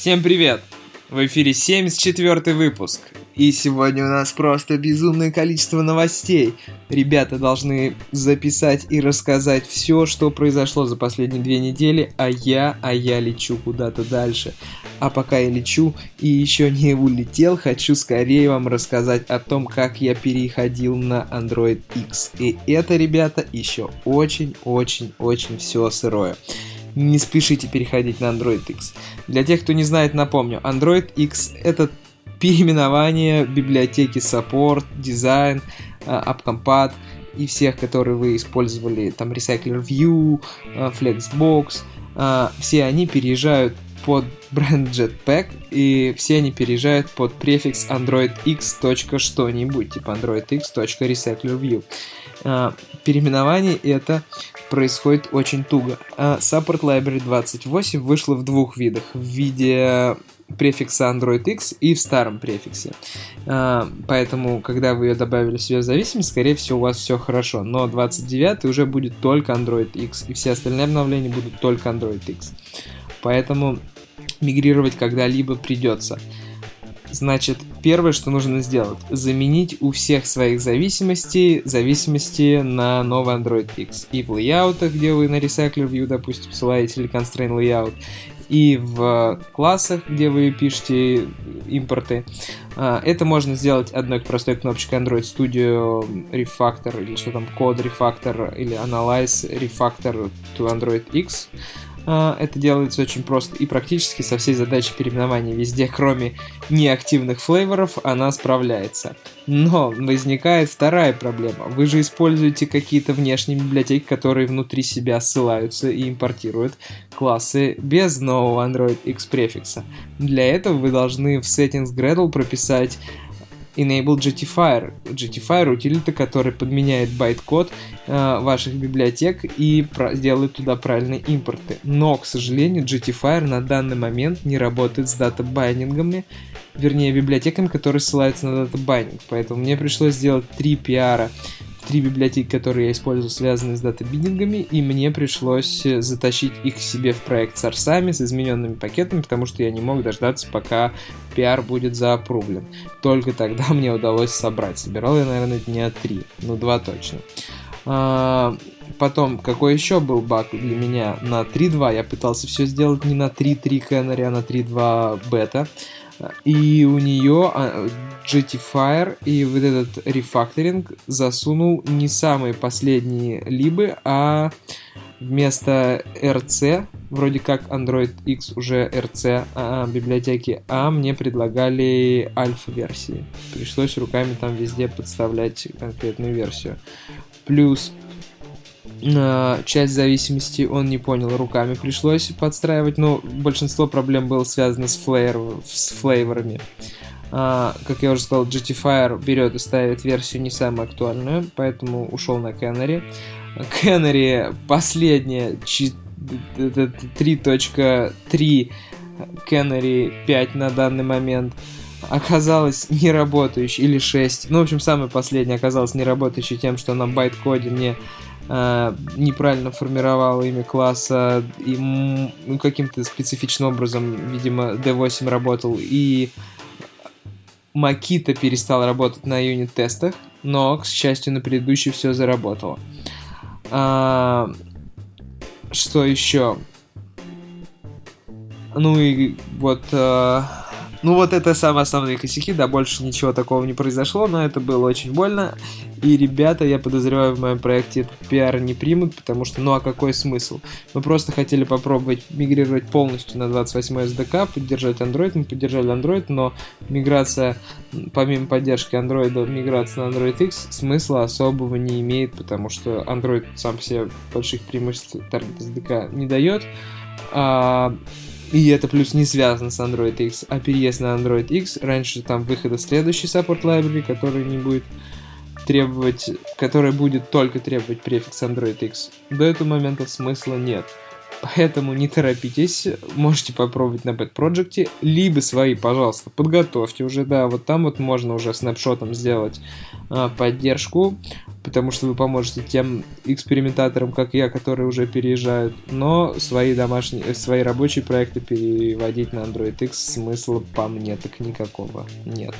Всем привет! В эфире 74 выпуск. И сегодня у нас просто безумное количество новостей. Ребята должны записать и рассказать все, что произошло за последние две недели, а я, а я лечу куда-то дальше. А пока я лечу и еще не улетел, хочу скорее вам рассказать о том, как я переходил на Android X. И это, ребята, еще очень-очень-очень все сырое не спешите переходить на Android X. Для тех, кто не знает, напомню, Android X это переименование библиотеки Support, Design, AppCompat и всех, которые вы использовали, там Recycler View, э, Flexbox, э, все они переезжают под бренд Jetpack, и все они переезжают под префикс Android X. что-нибудь, типа Android X. Recycler View. Э, переименование это происходит очень туго. А Support Library 28 вышла в двух видах. В виде префикса Android X и в старом префиксе. А, поэтому, когда вы ее добавили себе в зависимость, скорее всего, у вас все хорошо. Но 29 уже будет только Android X, и все остальные обновления будут только Android X. Поэтому мигрировать когда-либо придется. Значит, первое, что нужно сделать, заменить у всех своих зависимостей зависимости на новый Android X. И в лейаутах, где вы на Recycler View, допустим, ссылаете или Constraint Layout, и в классах, где вы пишете импорты. А, это можно сделать одной простой кнопочкой Android Studio Refactor, или что там, код Refactor, или Analyze Refactor to Android X. А, это делается очень просто и практически со всей задачей переименования везде, кроме неактивных флейворов, она справляется. Но возникает вторая проблема. Вы же используете какие-то внешние библиотеки, которые внутри себя ссылаются и импортируют классы без нового AndroidX префикса. Для этого вы должны в settings Gradle прописать Enable Jetifier. Jetifier утилита, который подменяет байт-код э, ваших библиотек и про- делает туда правильные импорты. Но, к сожалению, Jetifier на данный момент не работает с data binding ами, вернее, библиотеками, которые ссылаются на data binding. Поэтому мне пришлось сделать три пиара три библиотеки, которые я использую, связаны с data binding ами, и мне пришлось э, затащить их себе в проект с сорсами, с измененными пакетами, потому что я не мог дождаться, пока PR будет заапрувлен. Только тогда мне удалось собрать. Собирал я, наверное, дня три, ну два точно. А, потом, какой еще был баг для меня? На 3.2 я пытался все сделать не на 3.3 Canary, а на 3.2 бета. И у нее а, Jettifier и вот этот рефакторинг засунул не самые последние либы, а вместо RC, вроде как Android X уже RC а, библиотеки, а мне предлагали альфа-версии. Пришлось руками там везде подставлять конкретную версию. Плюс часть зависимости он не понял, руками пришлось подстраивать, но большинство проблем было связано с, флейер, с флейворами. А, как я уже сказал, Jettifier берет и ставит версию не самую актуальную, поэтому ушел на Canary. Canary последняя 3.3 Canary 5 на данный момент оказалась не работающей, или 6. Ну, в общем, самая последняя оказалась не работающей тем, что на байт-коде мне э, неправильно формировал имя класса и ну, каким-то специфичным образом, видимо, D8 работал, и Макита перестал работать на юнит-тестах, но, к счастью, на предыдущий все заработало. А, что еще? Ну и вот... А, ну вот это самые основные косяки, да, больше ничего такого не произошло, но это было очень больно. И ребята, я подозреваю, в моем проекте этот пиар не примут, потому что, ну а какой смысл? Мы просто хотели попробовать мигрировать полностью на 28 SDK, поддержать Android, мы поддержали Android, но миграция, помимо поддержки Android, миграция на Android X смысла особого не имеет, потому что Android сам себе больших преимуществ Target SDK не дает. И это плюс не связано с Android X, а переезд на Android X. Раньше там выхода следующий Support Library, который не будет требовать, который будет только требовать префикс Android X. До этого момента смысла нет. Поэтому не торопитесь, можете попробовать на Pet Project, либо свои, пожалуйста, подготовьте уже, да, вот там вот можно уже снапшотом сделать а, поддержку, потому что вы поможете тем экспериментаторам, как я, которые уже переезжают, но свои домашние, свои рабочие проекты переводить на Android X смысла по мне так никакого нет.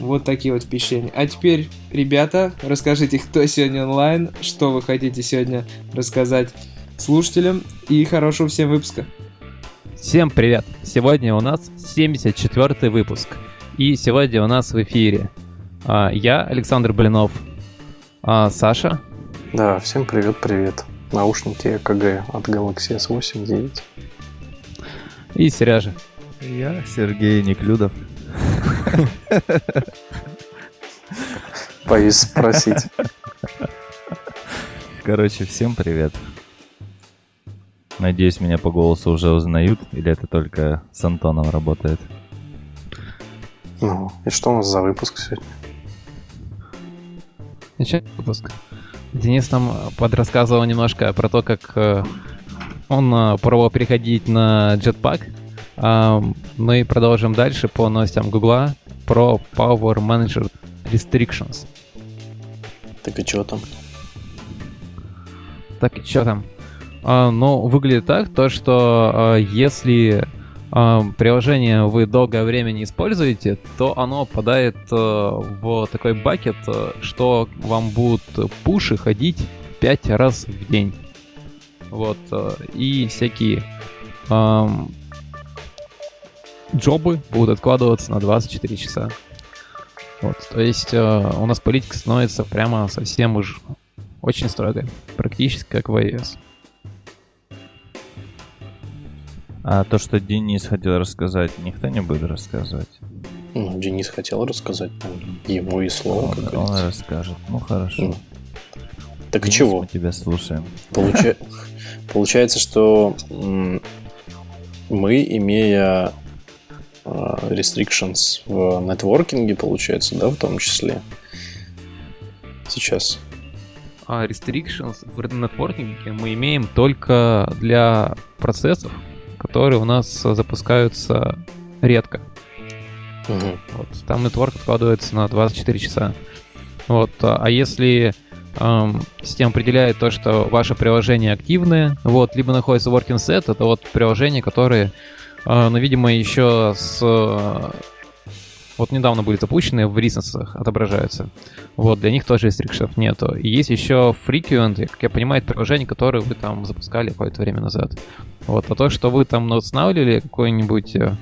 Вот такие вот впечатления. А теперь, ребята, расскажите, кто сегодня онлайн, что вы хотите сегодня рассказать слушателям и хорошего всем выпуска. Всем привет! Сегодня у нас 74 выпуск. И сегодня у нас в эфире а, я, Александр Блинов, а, Саша. Да, всем привет-привет. Наушники КГ от Galaxy S8 9. И Сережа. Я Сергей Неклюдов. Боюсь спросить. Короче, всем привет. Надеюсь, меня по голосу уже узнают, или это только с Антоном работает? Ну, и что у нас за выпуск сегодня? Начать выпуск. Денис нам подрассказывал немножко про то, как э, он э, пробовал переходить на Jetpack. А, мы продолжим дальше по новостям Гугла про Power Manager Restrictions. Так и что там? Так и что там? А, ну, выглядит так, то что а, если а, приложение вы долгое время не используете, то оно попадает а, в такой бакет, а, что вам будут пуши ходить 5 раз в день. Вот. А, и всякие джобы будут откладываться на 24 часа. Вот, то есть э, у нас политика становится прямо совсем уж очень строгой, практически как в iOS. А то, что Денис хотел рассказать, никто не будет рассказывать. Ну, Денис хотел рассказать, ему и слово, он, как Он расскажет. Ну, хорошо. Ну. Так Денис, чего? Мы тебя слушаем. Получа... Получается, что мы, имея а, restrictions в нетворкинге, получается, да, в том числе. Сейчас. А restrictions в нетворкинге мы имеем только для процессов, которые у нас запускаются редко. Угу. Вот, там нетворк откладывается на 24 часа. Вот, а если эм, система определяет то, что ваше приложение активное, вот, либо находится working set, это вот приложения, которые а, но, видимо, еще с... Э, вот недавно были запущены, в ресурсах отображаются. Вот, для них тоже рестрикшенов нету. И есть еще frequent, как я понимаю, это приложение, которое вы там запускали какое-то время назад. Вот, а то, что вы там устанавливали какой-нибудь э,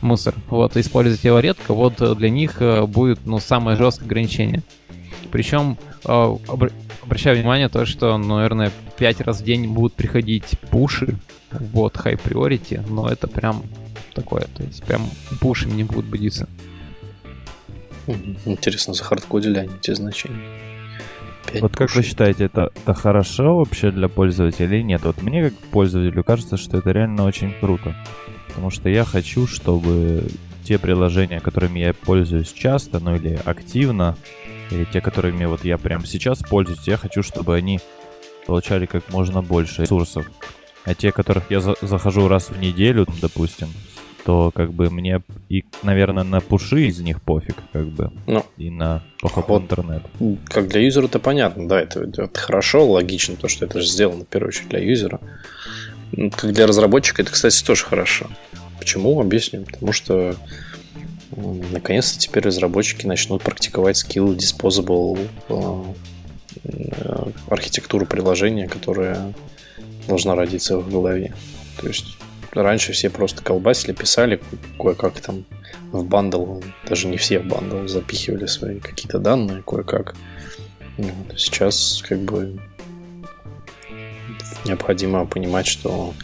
мусор, вот, используете его редко, вот для них э, будет, ну, самое жесткое ограничение. Причем обращаю внимание то, что, наверное, 5 раз в день будут приходить пуши, вот, high priority, но это прям такое, то есть прям пушами не будут будиться. Интересно, захардкодили они эти значения. Вот как вы считаете, это, это хорошо вообще для пользователя или нет? Вот мне как пользователю кажется, что это реально очень круто. Потому что я хочу, чтобы те приложения, которыми я пользуюсь часто, ну или активно, или те, которыми вот я прямо сейчас пользуюсь, я хочу, чтобы они получали как можно больше ресурсов. А те, которых я за захожу раз в неделю, допустим, то как бы мне и, наверное, на пуши из них пофиг, как бы. Ну, и на поход вот, интернет. Как для юзера это понятно, да, это, это хорошо, логично, то, что это же сделано в первую очередь для юзера. Как для разработчика это, кстати, тоже хорошо. Почему? Объясню. Потому что наконец-то теперь разработчики начнут практиковать skill disposable э, э, архитектуру приложения, которая должна родиться в голове. То есть раньше все просто колбасили, писали кое-как там в bundle, даже не все в бандл, запихивали свои какие-то данные кое-как. Вот. Сейчас как бы необходимо понимать, что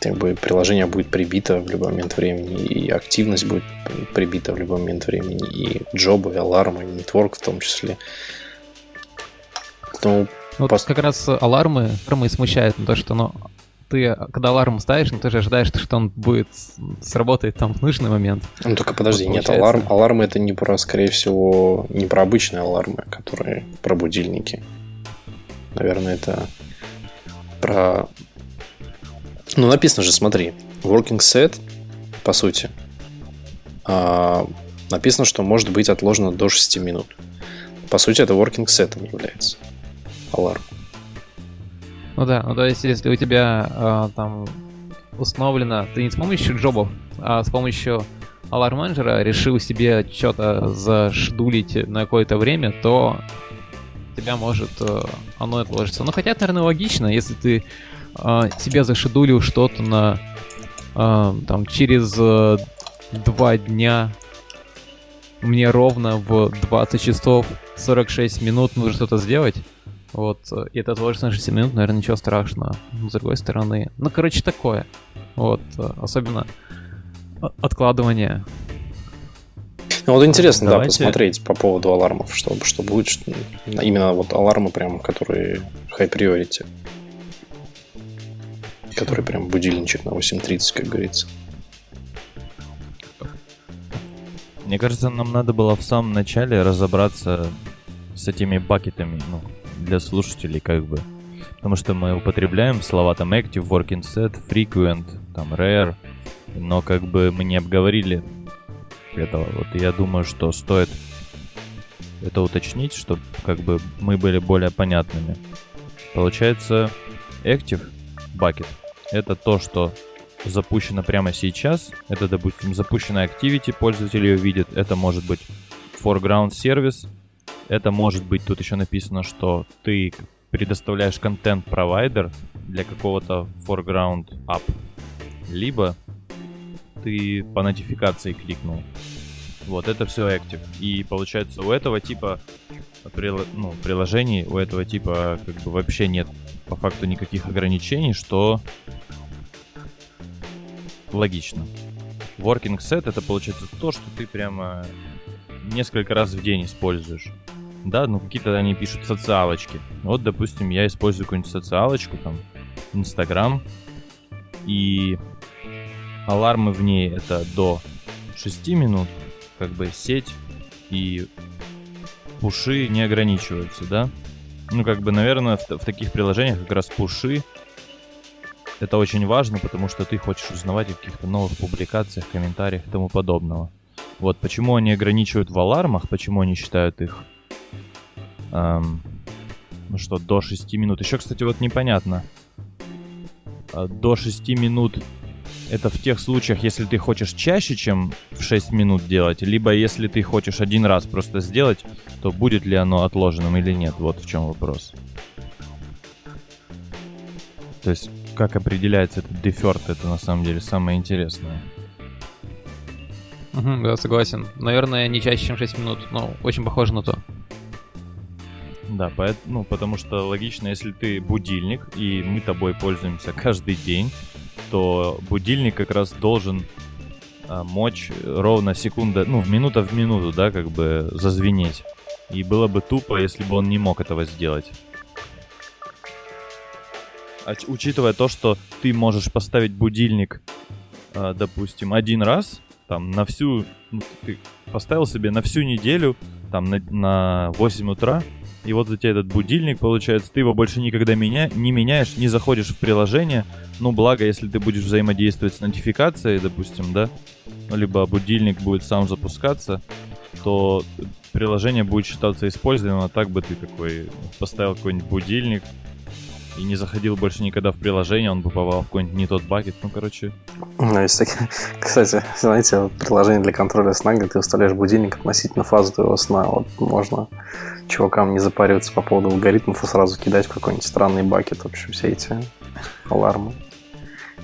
как бы приложение будет прибито в любой момент времени, и активность будет прибита в любой момент времени, и джобы, и алармы, и нетворк в том числе. Ну, вот пос... как раз алармы, алармы смущают, то, что ну, ты, когда аларм ставишь, ну, ты же ожидаешь, что он будет сработать там в нужный момент. Ну, только подожди, вот, нет, аларм, алармы это не про, скорее всего, не про обычные алармы, которые про будильники. Наверное, это про Ну, написано же, смотри, working set, по сути, а, написано, что может быть отложено до 6 минут. По сути, это working set является. Аларм. Ну да, ну то есть, если у тебя э, там установлено, ты не с помощью джобов, а с помощью аларм менеджера решил себе что-то зашдулить на какое-то время, то тебя может э, оно отложится. Ну хотя это, наверное, логично, если ты э, себе зашедулил что-то на э, там через э, два дня мне ровно в 20 часов 46 минут нужно что-то сделать. Вот, и это отложится на 6 минут, наверное, ничего страшного. Но, с другой стороны, ну, короче, такое. Вот, особенно откладывание. Ну, вот интересно, Давайте... да, посмотреть по поводу алармов, что, что будет, что, именно вот алармы прям, которые high priority. Который прям будильничек на 8.30, как говорится. Мне кажется, нам надо было в самом начале разобраться с этими бакетами, ну, для слушателей как бы. Потому что мы употребляем слова там active, working set, frequent, там rare, но как бы мы не обговорили этого. Вот я думаю, что стоит это уточнить, чтобы как бы мы были более понятными. Получается, active bucket это то, что запущено прямо сейчас. Это, допустим, запущенная activity, пользователь ее видит. Это может быть foreground сервис. Это может быть, тут еще написано, что ты предоставляешь контент-провайдер для какого-то foreground app. Либо ты по нотификации кликнул. Вот, это все active. И получается, у этого типа ну, приложений, у этого типа как бы вообще нет по факту никаких ограничений, что логично. Working set это получается то, что ты прямо несколько раз в день используешь. Да, ну какие-то они пишут социалочки. Вот, допустим, я использую какую-нибудь социалочку, там, Инстаграм, и Алармы в ней это до 6 минут, как бы сеть и пуши не ограничиваются, да? Ну, как бы, наверное, в, в таких приложениях как раз пуши это очень важно, потому что ты хочешь узнавать о каких-то новых публикациях, комментариях и тому подобного. Вот почему они ограничивают в алармах, почему они считают их эм, ну что, до 6 минут. Еще, кстати, вот непонятно. А, до 6 минут это в тех случаях, если ты хочешь чаще, чем в 6 минут делать, либо если ты хочешь один раз просто сделать, то будет ли оно отложенным или нет. Вот в чем вопрос. То есть, как определяется этот деферт, это на самом деле самое интересное. Угу, да, согласен. Наверное, не чаще, чем 6 минут, но очень похоже на то. Да, поэтому, ну, потому что логично, если ты будильник, и мы тобой пользуемся каждый день, то будильник как раз должен а, мочь ровно секунда, ну, минута в минуту, да, как бы зазвенеть. И было бы тупо, если бы он не мог этого сделать. А, учитывая то, что ты можешь поставить будильник, а, допустим, один раз, там, на всю, ну, ты поставил себе на всю неделю, там, на, на 8 утра, и вот у тебя этот будильник, получается, ты его больше никогда меня, не меняешь, не заходишь в приложение. Ну, благо, если ты будешь взаимодействовать с нотификацией, допустим, да, либо будильник будет сам запускаться, то приложение будет считаться использованным, а так бы ты такой поставил какой-нибудь будильник, и не заходил больше никогда в приложение, он бы попал в какой-нибудь не тот бакет. Ну, короче. Ну, есть такие... Кстати, знаете, приложение для контроля сна, где ты выставляешь будильник относительно фазы твоего сна. Вот можно чувакам не запариваться по поводу алгоритмов и сразу кидать в какой-нибудь странный бакет, в общем, все эти алармы.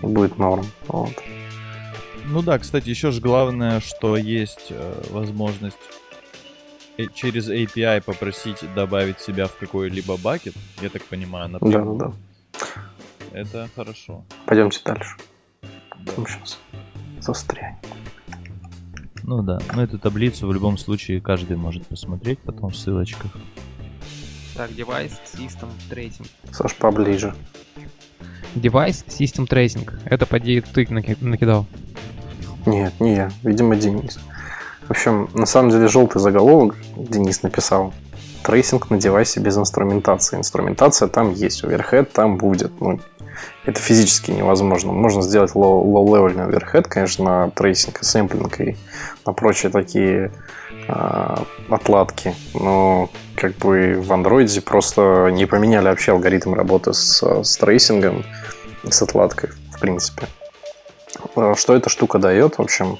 И будет норм. Вот. Ну да, кстати, еще же главное, что есть э, возможность через API попросить добавить себя в какой-либо бакет, я так понимаю, например. Да, да, да. Это хорошо. Пойдемте дальше. Да. Там сейчас застрянем. Ну да, ну эту таблицу в любом случае каждый может посмотреть потом в ссылочках. Так, device, System Tracing. Саш, поближе. Device, System Tracing. Это поди ты накидал. Нет, не я. Видимо, Денис. В общем, на самом деле желтый заголовок Денис написал. Tracing на девайсе без инструментации. Инструментация там есть, overhead там будет. Ну, это физически невозможно. Можно сделать low-level overhead, конечно, на tracing и sampling и на прочие такие э, отладки, но как бы в андроиде просто не поменяли вообще алгоритм работы с, с tracing ом, с отладкой, в принципе. Что эта штука дает? В общем,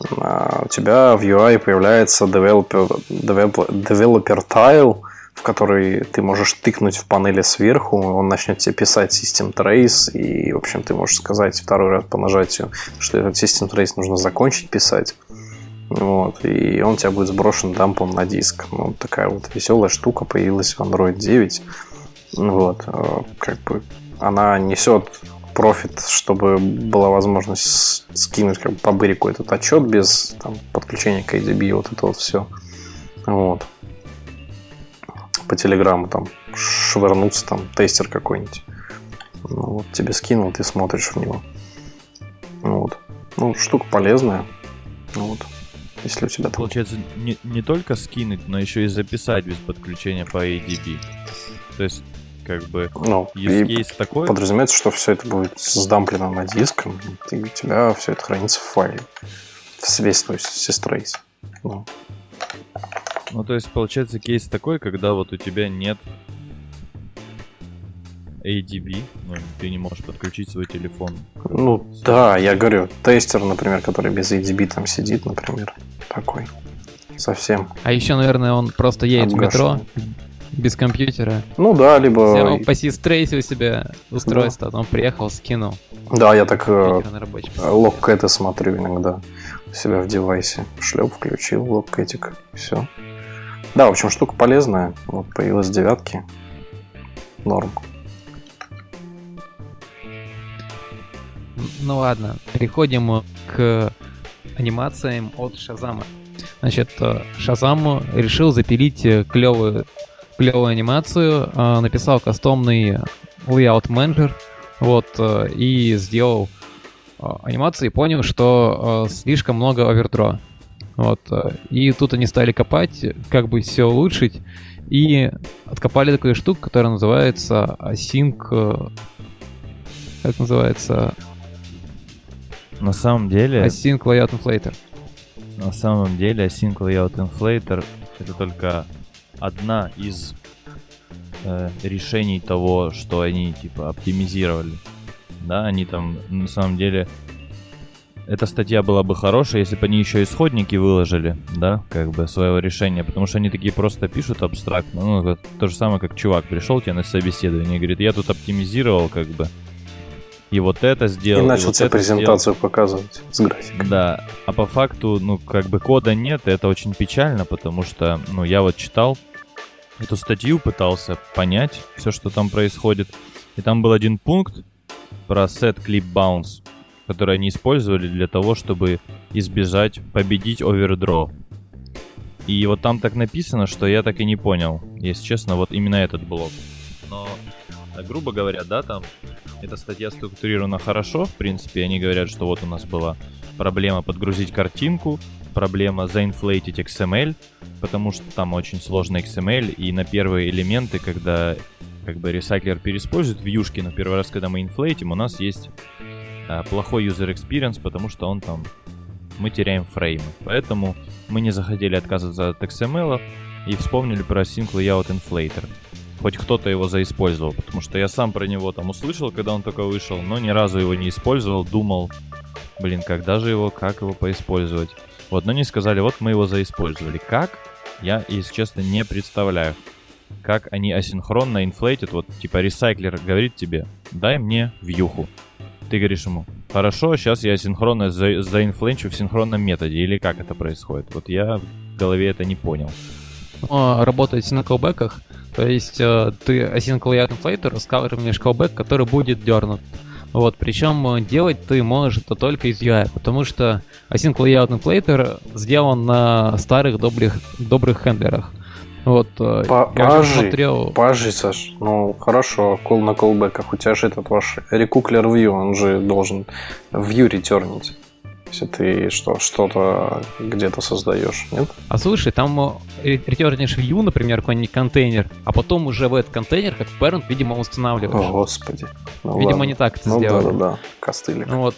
у тебя в UI появляется developer, developer, developer tile, в который ты можешь тыкнуть в панели сверху, он начнет тебе писать System Trace, и, в общем, ты можешь сказать второй раз по нажатию, что этот System Trace нужно закончить писать. Вот, и он у тебя будет сброшен дампом на диск. Ну, такая вот веселая штука появилась в Android 9. Вот, э, как бы она несет профит, чтобы была возможность скинуть как бы по бырику этот отчет без там, подключения к ADB, вот это вот все. Вот. По телеграмму там швырнуться, там тестер какой-нибудь. Ну, вот тебе скинул, ты смотришь в него. Вот. Ну, штука полезная. Вот. Если у тебя. Получается, не, не только скинуть, но еще и записать без подключения по ADB. То есть как бы ну, есть такой. Подразумевается, что все это будет сдамплено на диск, и у тебя все это хранится в файле. Весь твой сестрейс. Ну. ну, то есть, получается, кейс такой, когда вот у тебя нет ADB, ну, ты не можешь подключить свой телефон. Ну, да, я говорю, тестер, например, который без ADB там сидит, например, такой. Совсем. А еще, наверное, он просто едет Отгашен. в метро, без компьютера. Ну да, либо... Взял, посистрейсил у себя устройство, да. потом приехал, скинул. Да, я так э, локкэты смотрю иногда у себя в девайсе. Шлеп включил, локкэтик, все. Да, в общем, штука полезная. Вот появилась девятки. Норм. Ну ладно, переходим к анимациям от Шазама. Значит, э, Шазам решил запилить э, клевую клевую анимацию, а, написал кастомный layout manager, вот, э, и сделал а, анимацию и понял, что слишком много овердро. Вот, э, и тут они стали копать, как бы все улучшить, и откопали такую штуку, которая называется async... Э, как называется? На самом деле... Async Layout Inflator. На самом деле Async Layout Inflator это только одна из э, решений того, что они типа оптимизировали. Да, они там на самом деле эта статья была бы хорошая, если бы они еще исходники выложили, да, как бы своего решения, потому что они такие просто пишут абстрактно, ну, то же самое, как чувак пришел тебе на собеседование и говорит, я тут оптимизировал, как бы, и вот это сделал. И начал вот тебе презентацию сделал. показывать с графикой. Да, а по факту, ну, как бы кода нет, и это очень печально, потому что, ну, я вот читал эту статью, пытался понять все, что там происходит. И там был один пункт про set clip bounce, который они использовали для того, чтобы избежать, победить овердро. И вот там так написано, что я так и не понял, если честно, вот именно этот блок. Но, грубо говоря, да, там эта статья структурирована хорошо, в принципе, они говорят, что вот у нас была проблема подгрузить картинку, проблема заинфлейтить XML, потому что там очень сложный XML, и на первые элементы, когда как бы ресайклер переиспользует вьюшки, но первый раз, когда мы инфлейтим, у нас есть а, плохой user experience, потому что он там мы теряем фреймы. Поэтому мы не захотели отказываться от XML и вспомнили про Sync Layout Inflator. Хоть кто-то его заиспользовал, потому что я сам про него там услышал, когда он только вышел, но ни разу его не использовал, думал, блин, когда же его, как его поиспользовать. Вот, но не сказали, вот мы его заиспользовали. Как? Я, если честно, не представляю. Как они асинхронно инфлейтят, вот типа ресайклер говорит тебе, дай мне вьюху. Ты говоришь ему, хорошо, сейчас я асинхронно за, заинфленчу в синхронном методе, или как это происходит? Вот я в голове это не понял. Работать на колбеках, то есть э, ты async layout inflator скавриваешь колбек, который будет дернут. Вот, причем э, делать ты можешь это только из UI, потому что Async Layout Inflator сделан на старых добрых, добрых хендлерах. Вот, э, Пожи, смотрел... пожи, Саш. Ну, хорошо, кол на колбеках. У тебя же этот ваш рекуклер view, он же должен view ретернить. Если ты что, что-то где-то создаешь, нет? А слушай, там ретёрнишь view, например, какой-нибудь контейнер, а потом уже в этот контейнер, как parent, видимо, устанавливаешь. О, господи. Ну, видимо, ладно. не так это ну, сделали. Да-да-да, костылик. Ну вот,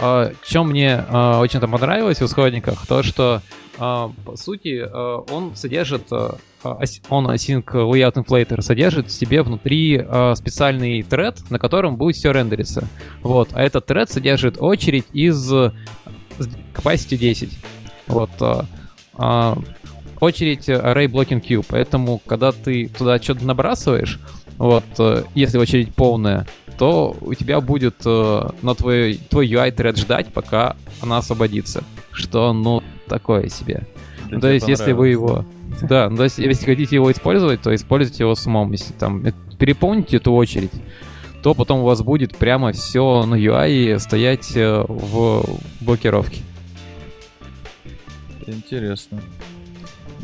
а, чем мне а, очень там понравилось в исходниках, то что а, по сути он содержит, он async layout inflator содержит в себе внутри специальный тред, на котором будет все рендериться. Вот, а этот тред содержит очередь из capacity 10. Вот, очередь array blocking queue, поэтому когда ты туда что-то набрасываешь, вот, если очередь полная, то у тебя будет э, на твой, твой UI-тред ждать, пока она освободится. Что, ну, такое себе. Ну, то есть, если вы его... Да, ну, то есть, если хотите его использовать, то используйте его с умом. Если там переполните эту очередь, то потом у вас будет прямо все на UI стоять э, в блокировке. Интересно.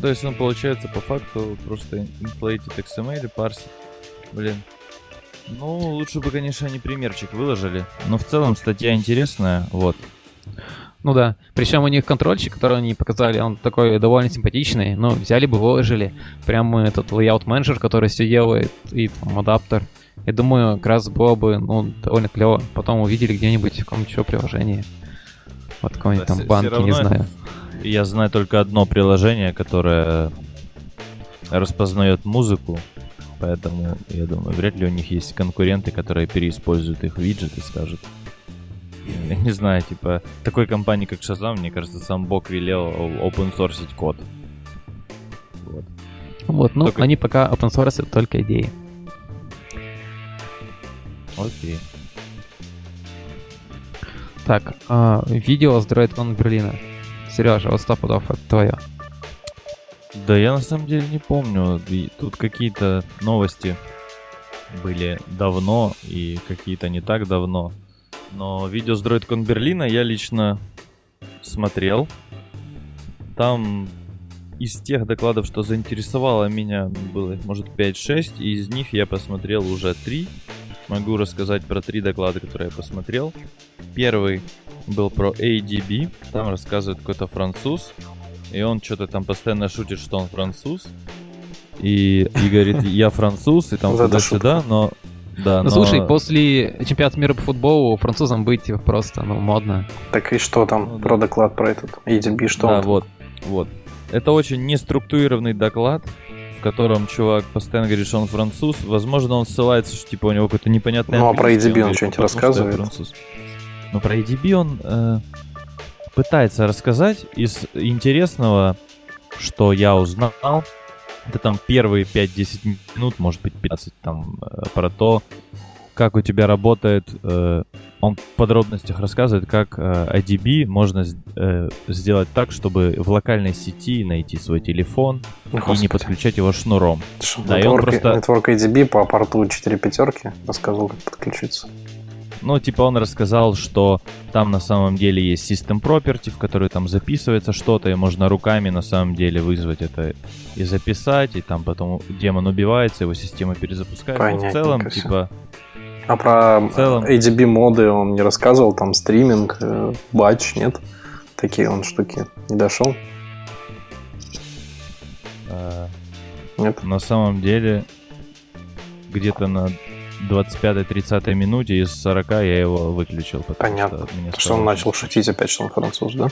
То есть он получается по факту просто inflated XML парсит. Блин, ну, лучше бы, конечно, они примерчик выложили. Но в целом статья интересная, вот. Ну да. Причем у них контрольчик, который они показали, он такой довольно симпатичный. Ну, взяли бы, выложили. Прямо этот layout менеджер, который все делает, и там адаптер. Я думаю, как раз было бы, ну, довольно клево. Потом увидели где-нибудь в каком-нибудь еще приложении. Вот какой-нибудь там банки, не знаю. Я знаю только одно приложение, которое распознает музыку Поэтому, я думаю, вряд ли у них есть конкуренты, которые переиспользуют их виджет и скажут. Я не знаю, типа, такой компании, как Shazam, мне кажется, сам Бог велел open source код. Вот. Вот, ну, только... они пока open source только идеи. Окей. Так, а, видео с DroidCon Берлина. Сережа, вот сто пудов, это твое. Да я на самом деле не помню. Тут какие-то новости были давно и какие-то не так давно. Но видео с DroidCon Берлина я лично смотрел. Там из тех докладов, что заинтересовало меня, было, может, 5-6, и из них я посмотрел уже 3. Могу рассказать про три доклада, которые я посмотрел. Первый был про ADB, там рассказывает какой-то француз, и он что-то там постоянно шутит, что он француз. И, и говорит, я француз, и там туда-сюда, но... Да, ну, но... слушай, после чемпионата мира по футболу французам быть просто, ну, модно. Так и что там ну, про доклад про этот ADB, что Да, он вот, вот. Это очень неструктурированный доклад, в котором чувак постоянно говорит, что он француз. Возможно, он ссылается, что типа у него какой-то непонятный Ну, а про ADB он, он что-нибудь рассказывает? Француз. Ну, про ADB он... Э, пытается рассказать из интересного, что я узнал. Это там первые 5-10 минут, может быть 15, там, э, про то, как у тебя работает. Э, он в подробностях рассказывает, как э, IDB можно сделать так, чтобы в локальной сети найти свой телефон Господи. и не подключать его шнуром. Да, network, и он просто... Network IDB по порту 4 пятерки рассказывал, как подключиться. Ну, типа он рассказал, что там на самом деле есть System Property, в которой там записывается что-то, и можно руками на самом деле вызвать это и записать, и там потом демон убивается, его система перезапускается. Но в целом, все. типа... А про в целом... ADB моды он не рассказывал, там стриминг, э, батч, нет? Такие он штуки. Не дошел? А... Нет. На самом деле, где-то на 25-30 минуте из 40 я его выключил. Понятно. Что, что он начал шутить опять, что он француз, да?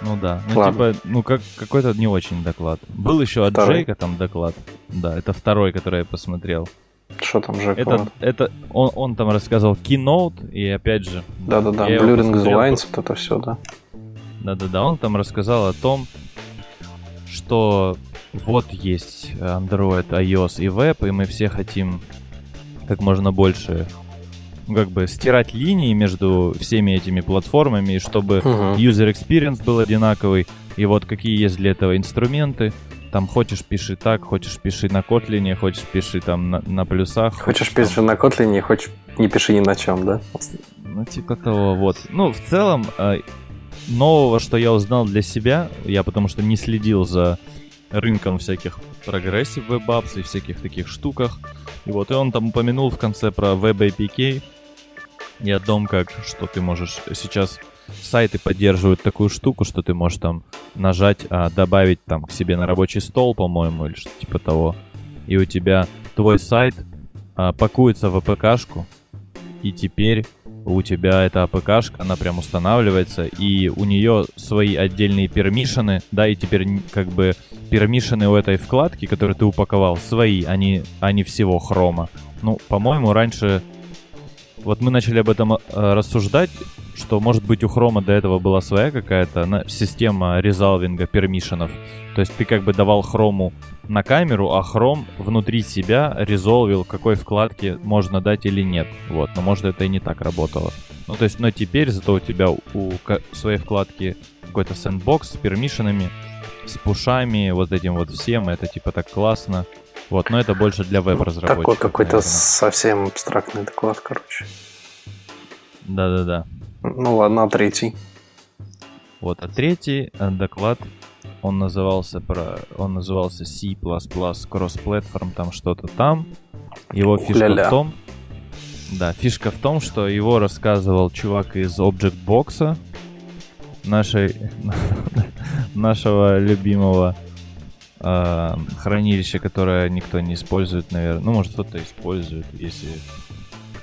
Ну да. Ну Ладно. типа, ну как какой-то не очень доклад. Был еще от второй. Джейка там доклад. Да, это второй, который я посмотрел. Что там Джек? Это, это он, он там рассказывал Keynote, и опять же... Да-да-да, Blurring the Lines, вот это все, да. Да-да-да, он там рассказал о том, что вот есть Android, iOS и Web, и мы все хотим как можно больше ну, как бы стирать линии между всеми этими платформами, чтобы uh-huh. user experience был одинаковый. И вот какие есть для этого инструменты. Там хочешь пиши так, хочешь пиши на Kotlin, хочешь пиши там на, на плюсах. Хочешь, хочешь пиши там... на Kotlin, хочешь не пиши ни на чем, да? Ну, типа того, вот. Ну, в целом, э, нового, что я узнал для себя, я потому что не следил за рынком всяких progressive web apps и всяких таких штуках. И вот и он там упомянул в конце про Web APK и о том, как что ты можешь сейчас сайты поддерживают такую штуку, что ты можешь там нажать, а, добавить там к себе на рабочий стол, по-моему, или что-то типа того. И у тебя твой сайт а, пакуется в АПКшку, и теперь у тебя эта АПКшка, она прям устанавливается, и у нее свои отдельные пермишины, да, и теперь как бы пермишины у этой вкладки, которую ты упаковал, свои, они, они всего хрома. Ну, по-моему, раньше... Вот мы начали об этом э, рассуждать, что, может быть, у хрома до этого была своя какая-то система резалвинга пермишенов. То есть ты как бы давал хрому на камеру, а хром внутри себя резолвил, какой вкладке можно дать или нет. Вот, но может это и не так работало. Ну, то есть, но теперь зато у тебя у, у своей вкладки какой-то сэндбокс с пермишенами, с пушами, вот этим вот всем, это типа так классно. Вот, но это больше для веб-разработчиков. Такой какой-то совсем абстрактный доклад, короче. Да-да-да. Ну ладно, а третий? Вот, а третий э, доклад, он назывался про, он назывался C++ Cross-Platform, там что-то там. Его фишка Ля-ля. в том, да, фишка в том, что его рассказывал чувак из Object Box, нашей, нашего любимого э, хранилища, которое никто не использует, наверное. Ну, может, кто-то использует, если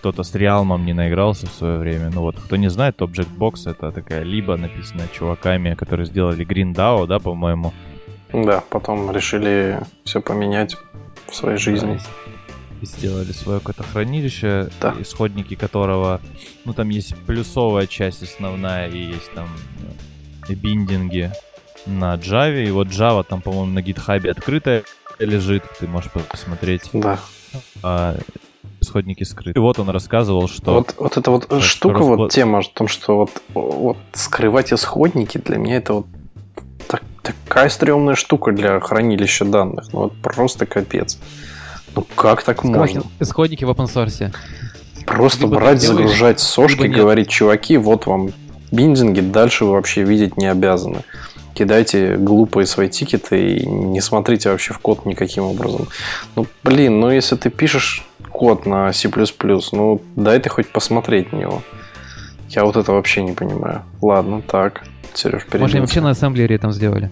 кто-то с Реалмом не наигрался в свое время. Ну вот, кто не знает, Object Box это такая либо написанная чуваками, которые сделали Green DAO, да, по-моему. Да, потом решили все поменять в своей жизни. и сделали свое какое-то хранилище, да. исходники которого, ну там есть плюсовая часть основная и есть там э, биндинги на Java, и вот Java там, по-моему, на GitHub открытая лежит, ты можешь посмотреть. Да. А, исходники скрыты. И вот он рассказывал, что... Вот, вот эта вот что штука, расплод... вот тема о том, что вот, вот скрывать исходники, для меня это вот так, такая стрёмная штука для хранилища данных. Ну вот просто капец. Ну как так Скрывать можно? Исходники в open source. Просто либо брать, загружать сошки, говорить, чуваки, вот вам биндинги, дальше вы вообще видеть не обязаны кидайте глупые свои тикеты и не смотрите вообще в код никаким образом. Ну, блин, ну если ты пишешь код на C++, ну дай ты хоть посмотреть на него. Я вот это вообще не понимаю. Ладно, так. Сереж, перейдем. Может, они вообще на ассемблере там сделали?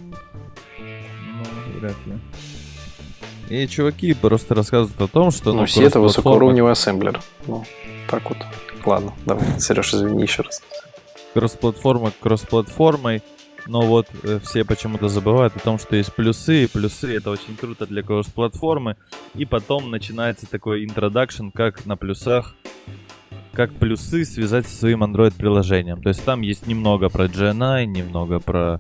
Ну, вряд ли. И чуваки просто рассказывают о том, что... Ну, все это высокоуровневый ассемблер. Ну, так вот. Ладно, давай, Сереж, извини еще раз. Кросс-платформа кросс-платформой, но вот э, все почему-то забывают о том, что есть плюсы, и плюсы это очень круто для кросс-платформы, и потом начинается такой интродакшн, как на плюсах, как плюсы связать со своим Android-приложением. То есть там есть немного про GNI, немного про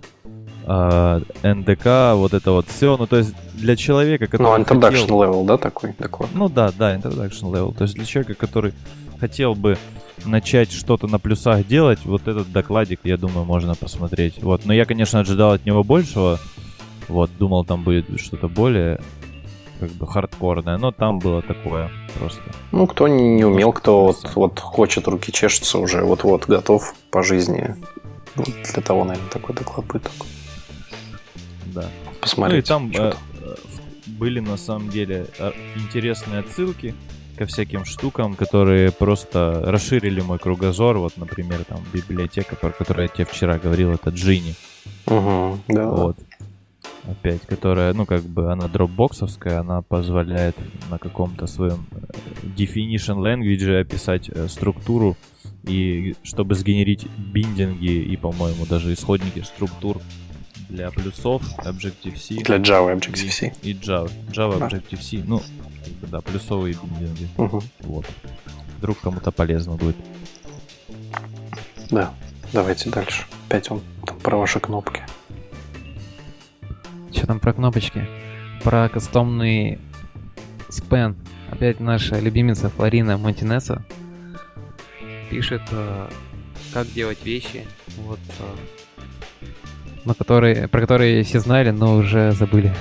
э, NDK, вот это вот все. Ну, то есть для человека, который Ну, introduction хотел... level, да, такой доклад? Ну да, да, introduction level. То есть для человека, который хотел бы начать что-то на плюсах делать, вот этот докладик, я думаю, можно посмотреть. Вот, но я, конечно, ожидал от него большего. Вот, думал, там будет что-то более как бы хардкорное, но там было такое просто. Ну, кто не умел, кто вот, вот хочет, руки чешется уже, вот-вот готов по жизни. Ну, для того, наверное, такой доклад будет только. Да. Посмотреть. Ну и там э, были на самом деле э, интересные отсылки ко всяким штукам, которые просто расширили мой кругозор. Вот, например, там библиотека, про которую я тебе вчера говорил, это Джини. Угу, да. Вот. Опять, которая, ну, как бы, она дропбоксовская, она позволяет на каком-то своем э, definition language описать э, структуру, и чтобы сгенерить биндинги и, по-моему, даже исходники структур для плюсов Objective-C. Для Java Objective-C. И, и Java. Java Objective-C. Ну, да, плюсовые биндинги. Угу. Вот. Вдруг кому-то полезно будет. Да, давайте дальше. Опять он там про ваши кнопки. Что там про кнопочки? Про кастомный спен. Опять наша любимица Флорина Монтинеса пишет, э, как делать вещи, вот, э, на которые, про которые все знали, но уже забыли.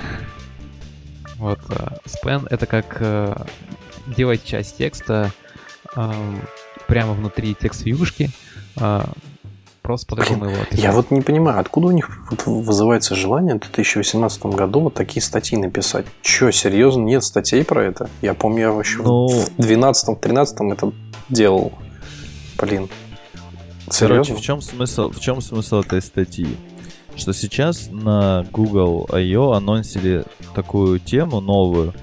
Вот, spam — это как э, делать часть текста э, прямо внутри текст-вьюшки, э, просто по-другому его описать. Я вот не понимаю, откуда у них вот вызывается желание в 2018 году вот такие статьи написать? Че, серьезно, нет статей про это? Я помню, я еще ну... в 2012-2013 это делал. Блин. Короче, в чем смысл, в чем смысл этой статьи? Что сейчас на Google I.O. анонсили такую тему новую,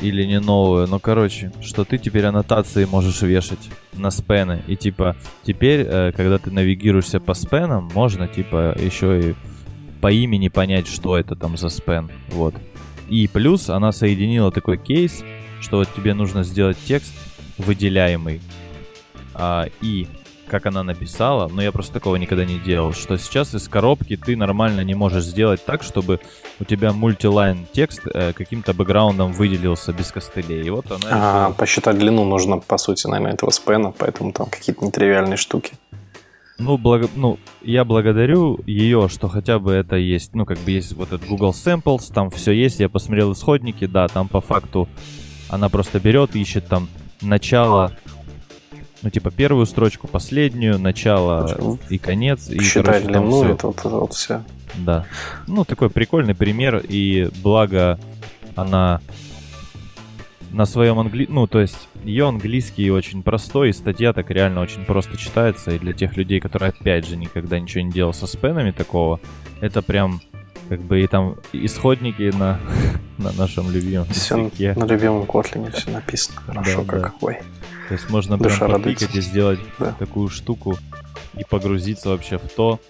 или не новую, но короче, что ты теперь аннотации можешь вешать на спены. И типа, теперь, э, когда ты навигируешься по спенам, можно типа еще и по имени понять, что это там за спен. Вот. И плюс она соединила такой кейс, что вот тебе нужно сделать текст выделяемый. А, и как она написала, но я просто такого никогда не делал, что сейчас из коробки ты нормально не можешь сделать так, чтобы у тебя мультилайн текст э, каким-то бэкграундом выделился без костылей. И вот она... А, решила... посчитать длину нужно, по сути, наверное, этого спена, поэтому там какие-то нетривиальные штуки. Ну, благо... ну, я благодарю ее, что хотя бы это есть. Ну, как бы есть вот этот Google Samples, там все есть. Я посмотрел исходники, да, там по факту она просто берет, ищет там начало ну, типа, первую строчку, последнюю, начало Почему? и конец. И, Считай короче, длину, все. это вот, вот все. Да. Ну, такой прикольный пример, и благо она на своем английском, ну, то есть ее английский очень простой, и статья так реально очень просто читается, и для тех людей, которые, опять же, никогда ничего не делал со спенами такого, это прям как бы и там исходники на, на нашем любимом все языке. на любимом Kotlin все написано хорошо, да, как да. То есть можно Душа прям покликать и сделать да. такую штуку и погрузиться вообще в то,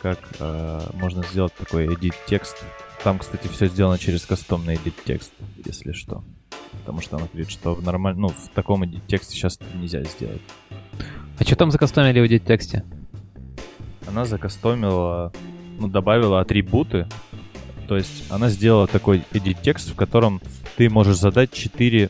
как э, можно сделать такой edit текст. Там, кстати, все сделано через кастомный edit текст, если что. Потому что она говорит, что в нормаль... ну, в таком edit тексте сейчас нельзя сделать. А что там закастомили в edit тексте? Она закастомила, ну, добавила атрибуты. То есть она сделала такой edit текст, в котором ты можешь задать 4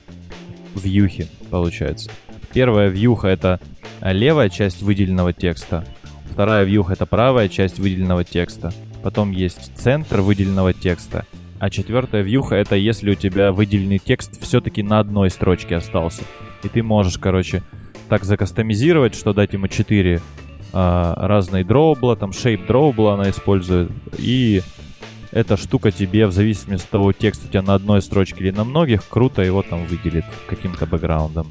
вьюхи, получается. Первая вьюха — это левая часть выделенного текста. Вторая вьюха — это правая часть выделенного текста. Потом есть центр выделенного текста. А четвертая вьюха — это если у тебя выделенный текст все-таки на одной строчке остался. И ты можешь, короче, так закастомизировать, что дать ему 4 а, разные дроубла, там shape дроубла она использует, и эта штука тебе, в зависимости от того, текст у тебя на одной строчке или на многих, круто его там выделит каким-то бэкграундом.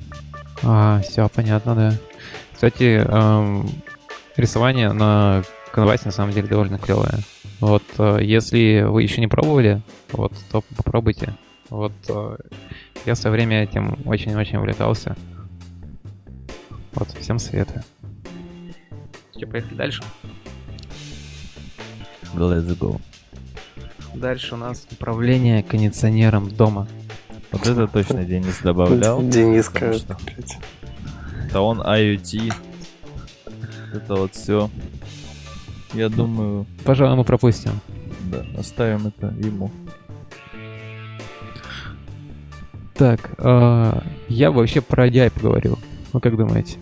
А, все, понятно, да. Кстати, эм, рисование на канвасе на самом деле довольно клевое. Вот, э, если вы еще не пробовали, вот, то попробуйте. Вот, э, я в свое время этим очень-очень увлекался. Вот, всем советую. Что, поехали дальше? Let's go. Дальше у нас управление кондиционером дома. Вот это точно Денис добавлял. Денис, что... Это он IoT. Это вот все. Я думаю... Пожалуй, мы пропустим. Да, оставим это ему. Так, э, я вообще про DI поговорил. Вы как думаете?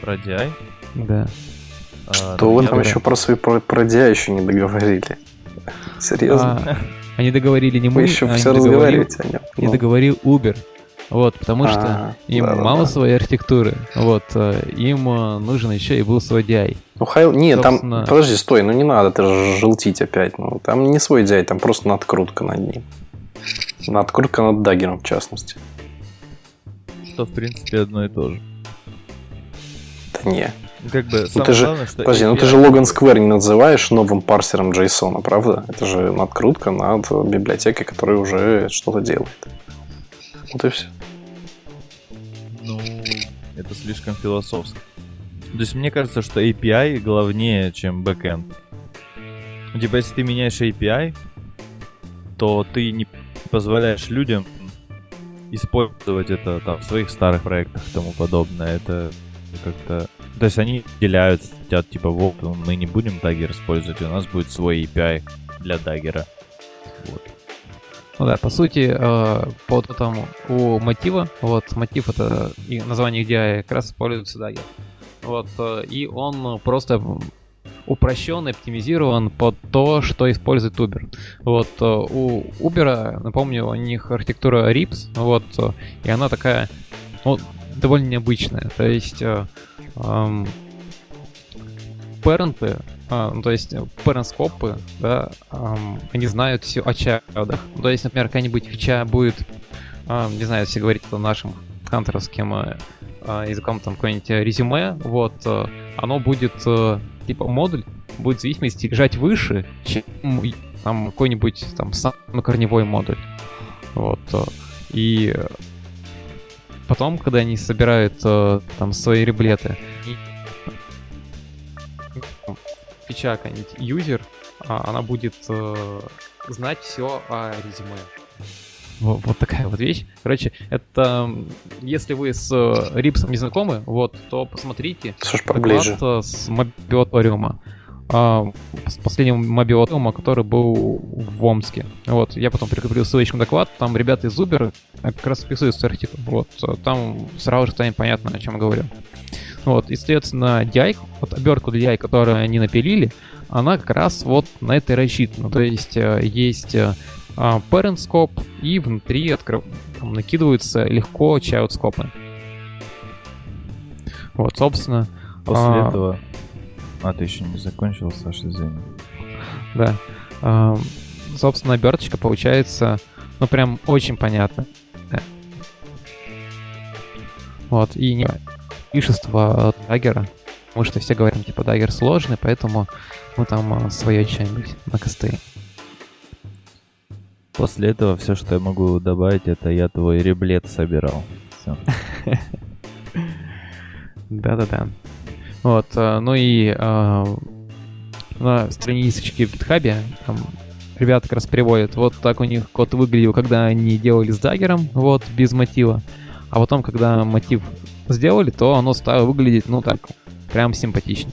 Про DI? Да. А, Что вы там еще про свой про, про DI еще не договорили? Серьезно? А, они договорили не мы, Вы еще а все разговариваете о нем. Не ну. договорил Uber. Вот, потому что а, им да, мало да. своей архитектуры. Вот, э, им э, нужен еще и был свой DI. Ну, Хайл, нет, Собственно... там, подожди, стой, ну не надо, ты же желтить опять. Ну, там не свой DI, там просто надкрутка над ним. Надкрутка над даггером, в частности. Что, в принципе, одно и то же. Да не. Как бы ну, ты же, главное, что подожди, ну ты же Logan Square не называешь новым парсером JSON, правда? Это же надкрутка над библиотекой, которая уже что-то делает. Вот и все. Ну, это слишком философски. То есть мне кажется, что API главнее, чем backend. Типа, если ты меняешь API, то ты не позволяешь людям использовать это там в своих старых проектах и тому подобное. Это как-то то есть они деляются, хотят, типа, вот, мы не будем Dagger использовать, у нас будет свой API для Dagger а. Вот. Ну да, по сути, э, по вот этому у Motif а, вот Motif это название DI как раз используется Dagger. Вот, э, и он просто упрощен, оптимизирован под то, что использует Uber. Вот э, у Uber, напомню, у них архитектура RIPS, вот, и она такая, ну, довольно необычная. То есть эм, паренты, а, ну, то есть паренскопы, да, эм, они знают все о чайлдах. То есть, например, какая-нибудь фича будет, эм, не знаю, если говорить о нашим хантеровским э, э, языком там какое-нибудь резюме, вот, э, оно будет, э, типа, модуль будет в зависимости лежать выше, чем там какой-нибудь там самый корневой модуль. Вот. Э, и потом, когда они собирают э, там свои реблеты, фича какая-нибудь юзер, а, она будет э, знать все о резюме. Вот, вот такая вот вещь. Короче, это если вы с Рипсом не знакомы, вот, то посмотрите Слушай, поближе. с мобиоториума. А, с последнего мобиоториума, который был в Омске. Вот, я потом прикреплю ссылочку на доклад, там ребята из Uber как раз вписываются артикул. Вот, там сразу же станет понятно, о чем я говорю. Вот, и, соответственно, DI, вот обертку для DI, которую они напилили, она как раз вот на это рассчитана. То есть э, есть э, а, parent scope, и внутри открыв... там, накидываются легко child скопы. Вот, собственно. После а... этого... А, ты еще не закончил, Саша, извини. Да. А, собственно, оберточка получается, ну, прям очень понятно. Вот, и не пишество даггера, потому что все говорим, типа, даггер сложный, поэтому мы там а, свое что-нибудь накостыли. После этого все, что я могу добавить, это я твой реблет собирал. Да-да-да. Вот, а, ну и а, на страничке в GitHub там ребята как раз приводят, вот так у них код выглядел, когда они делали с даггером, вот, без мотива. А потом, когда мотив сделали, то оно стало выглядеть, ну так, прям симпатично.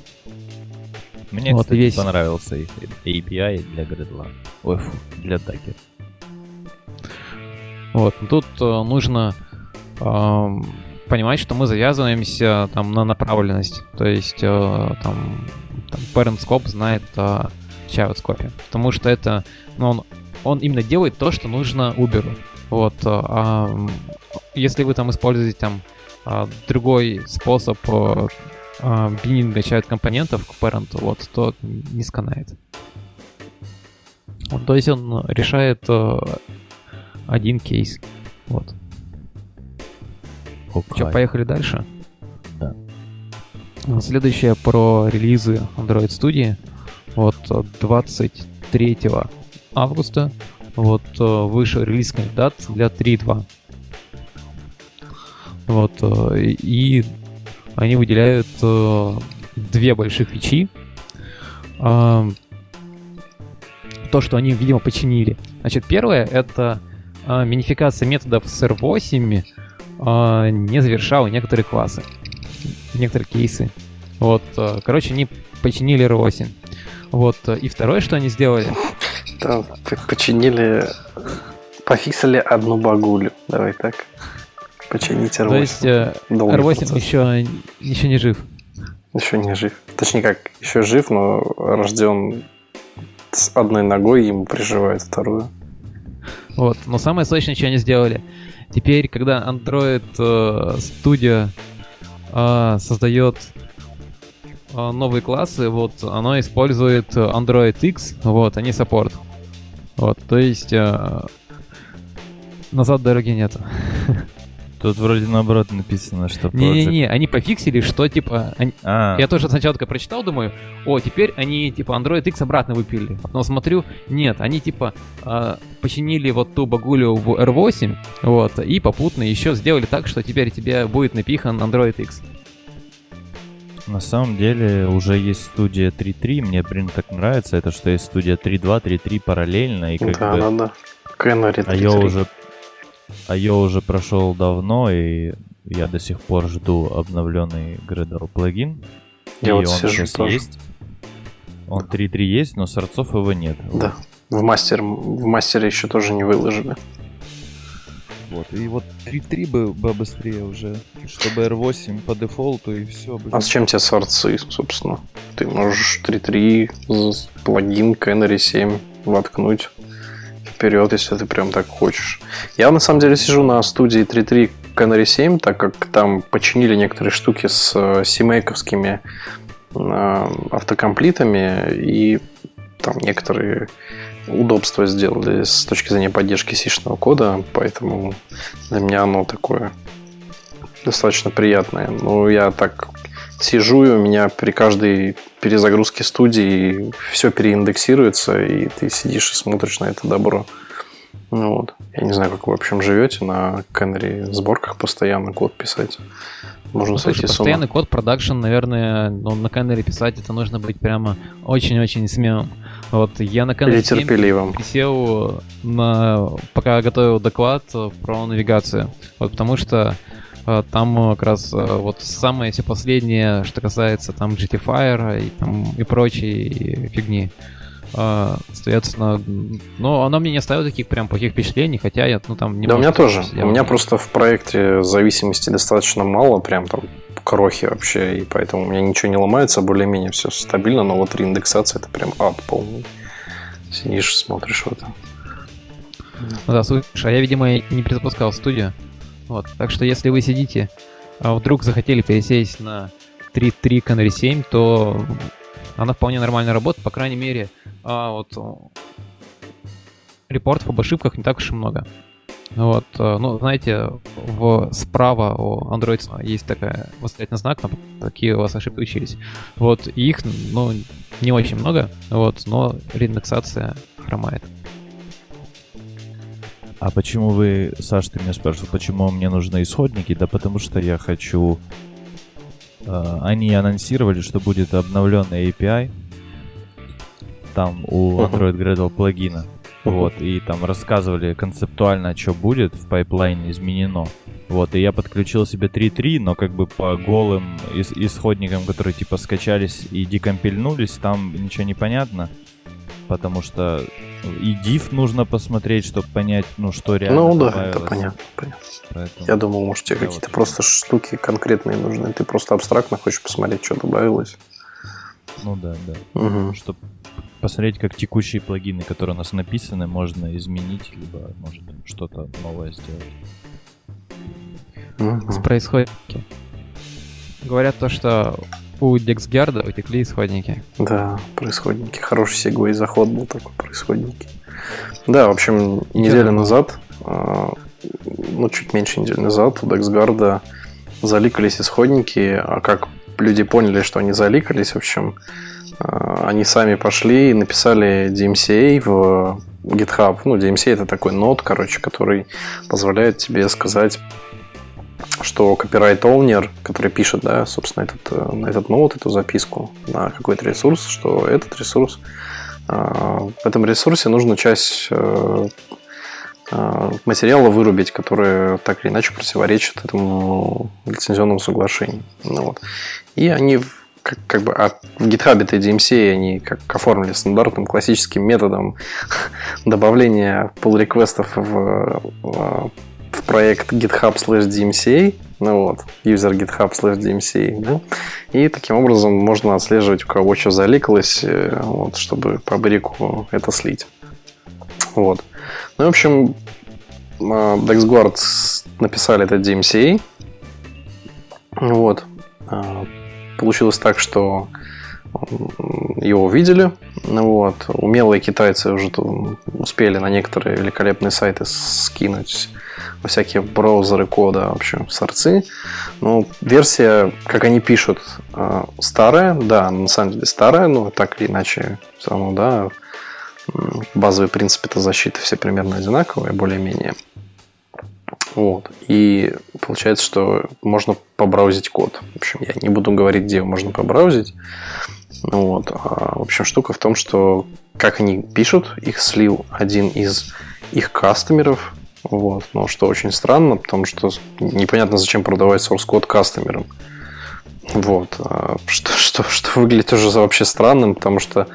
Мне, вот кстати, весь... понравился их API для Gradle. Ой, фу, для Dagger. Вот, тут э, нужно э, понимать, что мы завязываемся там на направленность. То есть э, там, там parent знает о scope. Потому что это, ну, он, он именно делает то, что нужно Uber. Вот, э, а если вы там используете там а, другой способ а, бининга child компонентов к parent, вот, то не сканает. Вот, то есть он решает один кейс. Вот. Okay. Че, поехали дальше? Да. Следующее про релизы Android Studio. Вот 23 августа вот вышел релиз кандидат для 3.2. Вот, э, и они выделяют э, две больших фичи. То, что они, видимо, починили. Значит, первое — это а, минификация методов с R8 а, не завершала некоторые классы, некоторые кейсы. Вот, э, короче, они починили R8. Вот, и второе, что они сделали... Да, починили, пофиксили одну багулю, давай так. Починить R8. То есть э, R8 еще, еще не жив. Еще не жив. Точнее как, еще жив, но рожден с одной ногой, ему приживают вторую. Вот. Но самое сложное, что они сделали. Теперь, когда Android э, Studio э, создает э, новые классы, вот, оно использует Android X, вот, а не саппорт. Вот, то есть назад дороги нету. Тут вроде наоборот написано, что... Не-не-не, они пофиксили, что типа... Они... А. Я тоже сначала только прочитал, думаю, о, теперь они типа Android X обратно выпили. Но смотрю, нет, они типа э, починили вот ту багулю в R8, вот, и попутно еще сделали так, что теперь тебе будет напихан Android X. На самом деле уже есть студия 3.3, мне, блин, так нравится, это что есть студия 3.2, 3.3 параллельно, и как да, бы... Да, да, Canary 3.3. А я уже а я уже прошел давно, и я до сих пор жду обновленный Gradle плагин. Я и вот он сижу сейчас тоже. есть. Он 3.3 есть, но сорцов его нет. Да. В, мастер, в мастере еще тоже не выложили. Вот, и вот 3.3 бы, бы быстрее уже, чтобы R8 по дефолту и все. Блин. А зачем тебе сорцы, собственно? Ты можешь 3.3 плагин Canary 7 воткнуть вперед, если ты прям так хочешь. Я на самом деле сижу на студии 3.3 Canary 7, так как там починили некоторые штуки с э, симейковскими э, автокомплитами и там некоторые удобства сделали с точки зрения поддержки сишного кода, поэтому для меня оно такое достаточно приятные. Ну, я так сижу, и у меня при каждой перезагрузке студии все переиндексируется, и ты сидишь и смотришь на это добро. Ну вот. Я не знаю, как вы, в общем, живете на Canary сборках постоянно код писать. Можно ну, сойти слушай, постоянный код, продакшн, наверное, ну, на Canary писать это нужно быть прямо очень-очень смелым. Вот я на Canary 7 присел на, пока готовил доклад про навигацию. Вот потому что там как раз э, вот самое все последнее, что касается там GTFire и, там, и прочей фигни. А, соответственно, но она мне не оставила таких прям плохих впечатлений, хотя я, ну там не Да, у меня тоже. У меня просто в проекте зависимости достаточно мало, прям там крохи вообще, и поэтому у меня ничего не ломается, более-менее все стабильно, но вот реиндексация это прям ад полный. Сидишь, смотришь в это. Ну да, слушай, а я, видимо, не перезапускал студию. Вот. Так что если вы сидите, а вдруг захотели пересесть на 3.3 Canary 7, то она вполне нормально работает, по крайней мере, а вот репортов об ошибках не так уж и много. Вот, э, ну, знаете, в, справа у Android есть такая восклицательный знак, на какие у вас ошибки учились. Вот, их, ну, не очень много, вот, но реиндексация хромает. А почему вы, Саш, ты меня спрашивал, почему мне нужны исходники? Да потому что я хочу... Э, они анонсировали, что будет обновленный API, там у Android Gradle плагина. Вот, и там рассказывали концептуально, что будет в пайплайне изменено. Вот, и я подключил себе 3.3, но как бы по голым ис- исходникам, которые типа скачались и декомпильнулись, там ничего не понятно. Потому что и div нужно посмотреть, чтобы понять, ну, что реально Ну да, это понятно, понятно. Поэтому... Я думал, может, тебе какие-то вот... просто штуки конкретные нужны. Ты просто абстрактно хочешь посмотреть, что добавилось. Ну да, да. Угу. Чтобы посмотреть, как текущие плагины, которые у нас написаны, можно изменить, либо, может что-то новое сделать. С происходники. Говорят то, что у DexGuard утекли исходники. Да, происходники. Хороший сегвей заход был такой, происходники. Да, в общем, неделю назад, а, ну, чуть меньше недели назад у DexGuard заликались исходники, а как люди поняли, что они заликались, в общем, а, они сами пошли и написали DMCA в GitHub. Ну, DMCA это такой нод, короче, который позволяет тебе сказать, что copyright owner, который пишет, да, собственно, этот, э, на этот нод, эту записку на какой-то ресурс, что этот ресурс, а, в этом ресурсе нужно часть э, э, материала вырубить, который так или иначе противоречит этому лицензионному соглашению. Ну, вот. И они как, как бы, а в GitHub это DMCA они как оформили стандартным классическим методом добавления pull реквестов в, в проект GitHub slash DMCA, ну вот, user GitHub slash DMCA, да, и таким образом можно отслеживать, у кого что заликалось, э, вот, чтобы по брику это слить. Вот. Ну, в общем, а, DexGuard написали этот DMCA, вот, а, получилось так, что его увидели. Вот. Умелые китайцы уже успели на некоторые великолепные сайты скинуть во всякие браузеры кода, в общем, сорцы. Ну, версия, как они пишут, э, старая, да, на самом деле старая, но так или иначе, все равно, да, базовые принципы это защиты все примерно одинаковые, более-менее. Вот. И получается, что можно побраузить код. В общем, я не буду говорить, где можно побраузить. Вот. А, в общем, штука в том, что как они пишут, их слил один из их кастомеров. Вот. Но что очень странно, потому что непонятно, зачем продавать source код кастомерам. Вот. А, что, что, что выглядит уже вообще странным, потому что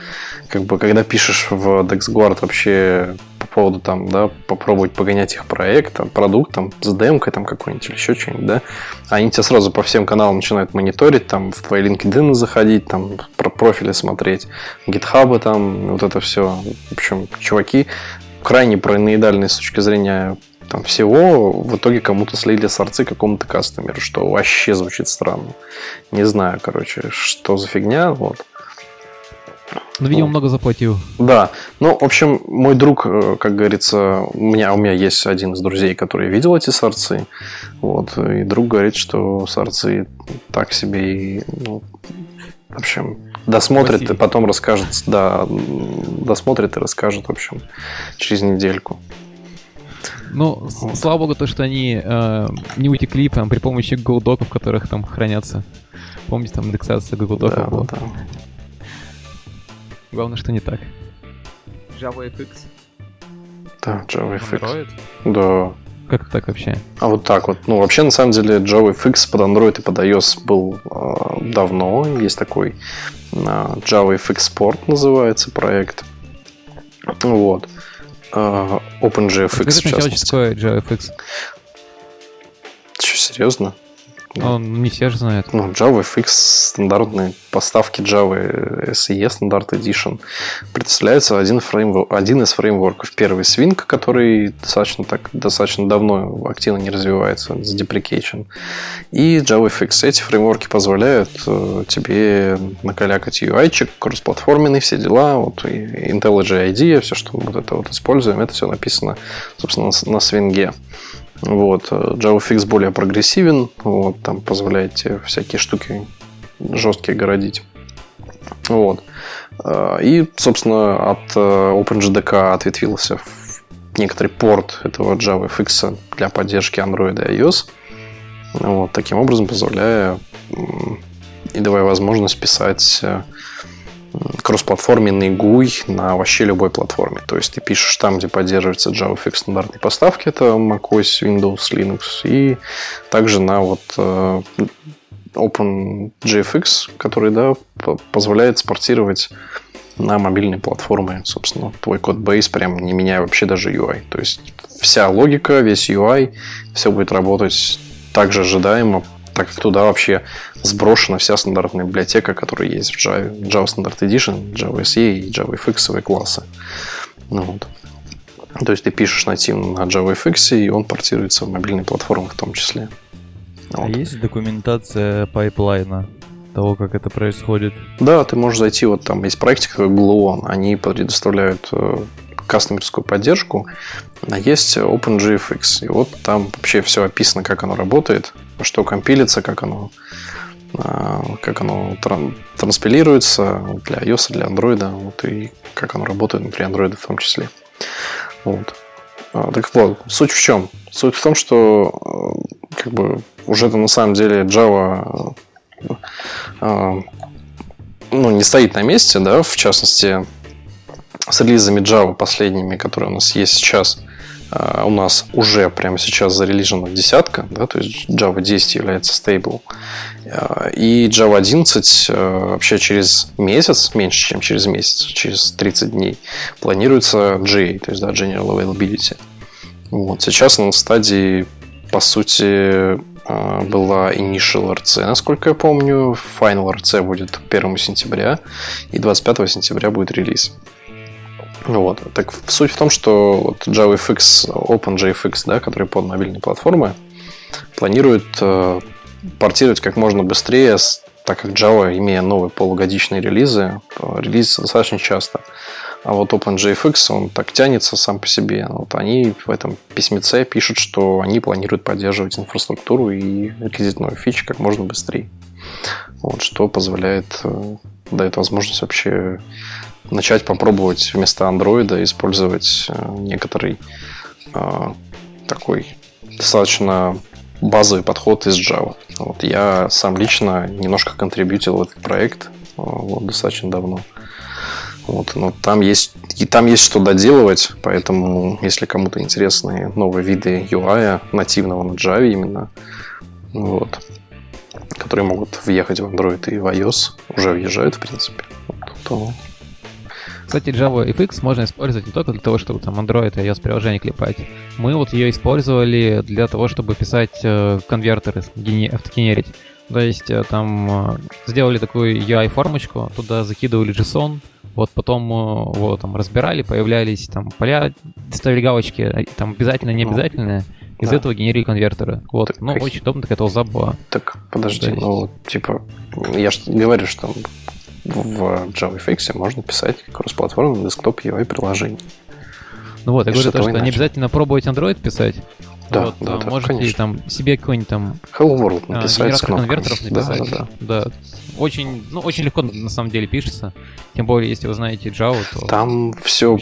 как бы когда пишешь в DexGuard вообще поводу там, да, попробовать погонять их проект, там, продукт, там, с демкой там какой-нибудь или еще что-нибудь, да, они тебя сразу по всем каналам начинают мониторить, там, в твои LinkedIn заходить, там, про профили смотреть, GitHub там, вот это все. В общем, чуваки крайне параноидальные с точки зрения там всего в итоге кому-то слили сорцы какому-то кастомеру, что вообще звучит странно. Не знаю, короче, что за фигня, вот. Ну, видимо, много заплатил. Да. Ну, в общем, мой друг, э, как говорится, у меня, у меня есть один из друзей, который видел эти сорцы. Вот, и друг говорит, что сорцы так себе и, ну, в общем, досмотрит Спасибо. и потом расскажет, да, досмотрит и расскажет, в общем, через недельку. Ну, вот. слава богу, то, что они э, не утекли прям при помощи Google доков, в которых там хранятся. Помните, там индексация Google доков да, была? Да. Главное, что не так. JavaFX. Да, JavaFX. Android? Да. Как так вообще? А вот так вот. Ну, вообще, на самом деле, JavaFX под Android и под iOS был э, давно. Есть такой э, JavaFX Sport называется проект. Вот. Э, OpenJFX, в частности. Что такое JavaFX? Что, серьезно? Ну, не все же знают. Ну, JavaFX, стандартные поставки Java SE, стандарт Edition. Представляется один, фреймворк, один из фреймворков. Первый Swing, который достаточно, так, достаточно давно активно не развивается с deprecation. И JavaFX. Эти фреймворки позволяют э, тебе накалякать UI-чик, кроссплатформенный, все дела. Вот, IntelliJ IDEA, все, что мы вот это вот используем, это все написано, собственно, на, Swing. Вот. JavaFX более прогрессивен, вот, там позволяет тебе всякие штуки жесткие городить. Вот. И, собственно, от э, OpenJDK ответвился некоторый порт этого JavaFX для поддержки Android и iOS. Вот, таким образом позволяя и давая возможность писать э, кроссплатформенный GUI на вообще любой платформе. То есть ты пишешь там, где поддерживается JavaFX стандартной поставки, это macOS, Windows, Linux, и также на вот э, OpenJFX, который да, позволяет спортировать на мобильные платформы, собственно, твой код бейс, прям не меняя вообще даже UI. То есть вся логика, весь UI, все будет работать так же ожидаемо, так как туда вообще сброшена вся стандартная библиотека, которая есть в Java, Java Standard Edition, Java SE и JavaFX классы. Ну, вот. То есть ты пишешь нативно на JavaFX, и он портируется в мобильные платформы в том числе. А вот. Есть документация pipeline а? того, как это происходит. Да, ты можешь зайти, вот там есть проектик Gluon, они предоставляют э, кастомерскую поддержку, а есть OpenJFX. И вот там вообще все описано, как оно работает, что компилится, как оно а, как оно транспилируется для iOS, для Android, вот, и как оно работает внутри Android в том числе. Вот. А, так вот, суть в чем? Суть в том, что э, как бы уже это на самом деле Java э, ну, не стоит на месте, да, в частности, с релизами Java последними, которые у нас есть сейчас – а, у нас уже прямо сейчас зарелижена десятка, да, то есть Java 10 является стейбл. А, и Java 11 а, вообще через месяц, меньше, чем через месяц, через 30 дней, планируется GA, то есть да, General Availability. Вот. Сейчас на стадии, по сути, была Initial RC, насколько я помню. Final RC будет 1 сентября, и 25 сентября будет релиз. Вот. Так суть в том, что вот JavaFX, OpenJFX, да, который под мобильные платформы, планирует э, портировать как можно быстрее, так как Java, имея новые полугодичные релизы, э, релизится достаточно часто. А вот OpenJFX, он так тянется сам по себе. Вот они в этом письмеце пишут, что они планируют поддерживать инфраструктуру и новые фичи как можно быстрее. Вот, что позволяет, э, дает возможность вообще начать попробовать вместо андроида использовать э, некоторый э, такой достаточно базовый подход из Java. Вот я сам лично немножко контрибьютил в этот проект э, вот, достаточно давно. Вот, но там есть и там есть что доделывать, поэтому если кому-то интересны новые виды UI нативного на Java именно, вот, которые могут въехать в Android и в iOS, уже въезжают в принципе, вот, то кстати, Java FX можно использовать не только для того, чтобы там Android и iOS приложение клепать. Мы вот ее использовали для того, чтобы писать э, конвертеры, автогенерить. То есть э, там э, сделали такую UI-формочку, туда закидывали JSON, вот потом э, вот там разбирали, появлялись там поля, ставили галочки, там обязательно, не обязательно. Из да. этого генерили конвертеры. Вот. Так, ну, как... очень удобно, такая толза была. Так, подожди, есть... ну, типа, я же говорю, что в JavaFX можно писать кроссплатформенное десктоп UI приложение. Ну вот, я говорю то, что иначе. не обязательно пробовать Android писать. Да, вот, да, да, можете конечно. там себе какой-нибудь там Hello World а, написать. Генератор конвертеров написать. Да, да, да. Очень, ну, очень легко на самом деле пишется. Тем более, если вы знаете Java, то там все,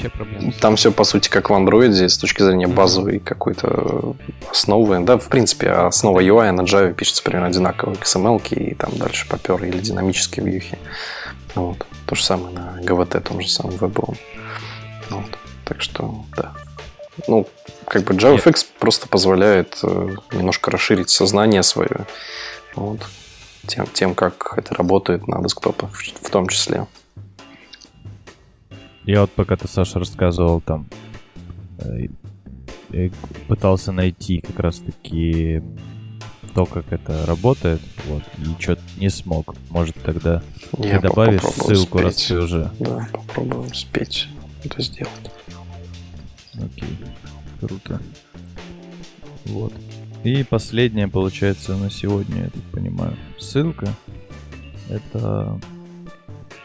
там все по сути как в Android с точки зрения базовой mm-hmm. какой-то основы. Да, в принципе, основа UI на Java пишется примерно одинаково, XML и там дальше попер или динамические вьюхи. Вот. То же самое на GVT, том же самом вебовом. Вот. Так что, да. Ну, как бы JavaFX Нет. просто позволяет э, немножко расширить сознание свое. Вот. Тем, тем, как это работает на десктопах в, в том числе. Я вот пока ты, Саша, рассказывал там, э, пытался найти как раз-таки то, как это работает, вот, и что-то не смог. Может, тогда Я ты добавишь ссылку, спеть. раз ты уже... Да, попробуем спеть это сделать. Окей, круто. Вот. И последняя, получается, на сегодня, я так понимаю, ссылка. Это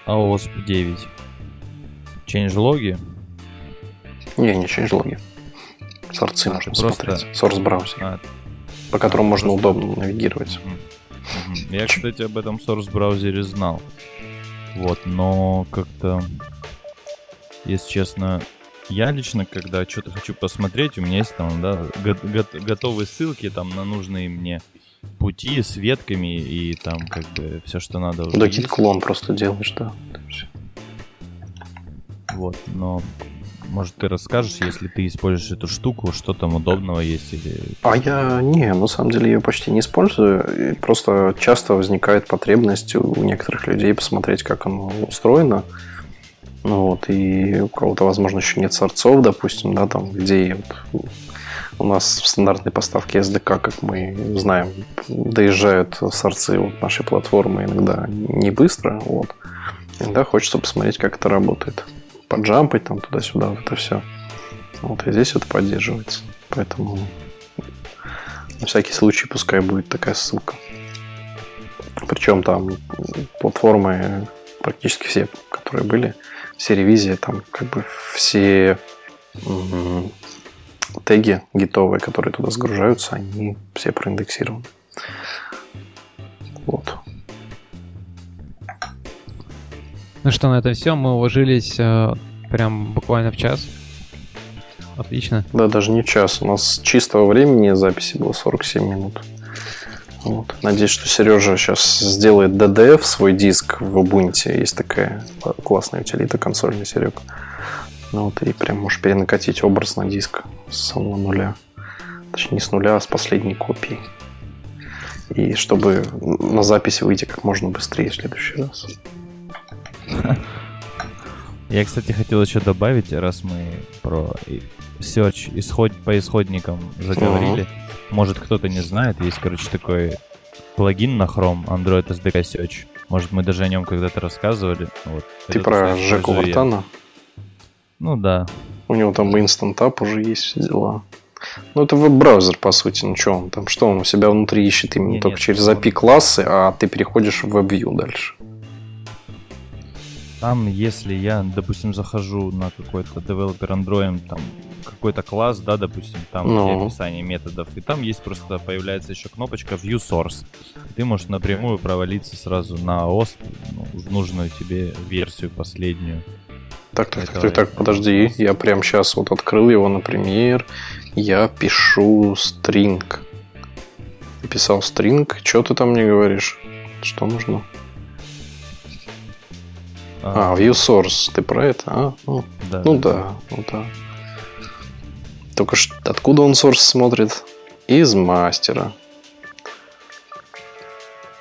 AOSP 9. Changelog. Не, не changelog. Сорцы а, можно просто... смотреть. Source браузер. А, по которому а, можно просто... удобно навигировать. Я, кстати, об этом Source браузере знал. Вот, но как-то, если честно, я лично, когда что-то хочу посмотреть, у меня есть там, да, го- готовые ссылки там на нужные мне пути с ветками и там как бы все, что надо. Да, гид-клон просто делаешь, да. Вот, но может ты расскажешь, если ты используешь эту штуку, что там удобного есть или... А я не, на самом деле ее почти не использую. Просто часто возникает потребность у некоторых людей посмотреть, как оно устроено. Ну вот, и у кого-то, возможно, еще нет сорцов, допустим, да, там, где вот у нас в стандартной поставке SDK, как мы знаем, доезжают сорцы от нашей платформы иногда не быстро, вот. Иногда хочется посмотреть, как это работает. Поджампать там туда-сюда, вот это все. Вот, и здесь это поддерживается. Поэтому на всякий случай пускай будет такая ссылка. Причем там платформы практически все, которые были, все ревизии, там как бы все теги гитовые, которые туда сгружаются, они все проиндексированы. Вот. Ну что, на это все. Мы уложились э, прям буквально в час. Отлично. Да, даже не час. У нас чистого времени записи было 47 минут. Вот. Надеюсь, что Сережа сейчас сделает DDF свой диск в Ubuntu. Есть такая классная утилита консольный Серег. Ну вот, и прям можешь перенакатить образ на диск с самого нуля. Точнее, не с нуля, а с последней копии. И чтобы на записи выйти как можно быстрее в следующий раз. Я, кстати, хотел еще добавить, раз мы про search исход, по исходникам заговорили. Uh-huh. Может, кто-то не знает, есть, короче, такой плагин на Chrome, Android SDK Search. Может, мы даже о нем когда-то рассказывали. Вот. Ты про Жеку Вартана? Ну да. У него там Instant App уже есть все дела. Ну, это веб-браузер, по сути. Ну, что он там? Что он у себя внутри ищет именно не, только нет, через API-классы, а ты переходишь в WebView дальше. Там, если я, допустим, захожу на какой-то девелопер Android, там какой-то класс, да, допустим, там ну. описание методов, и там есть просто появляется еще кнопочка View Source. Ты можешь напрямую провалиться сразу на OS, ну, в нужную тебе версию последнюю. Так, так, так, так, так, подожди, я прям сейчас вот открыл его, например, я пишу string. Писал string, что ты там мне говоришь? Что нужно? А, а View Source, ты про это? А? Ну, да, ну да, ну да. Только что откуда он source смотрит? Из мастера.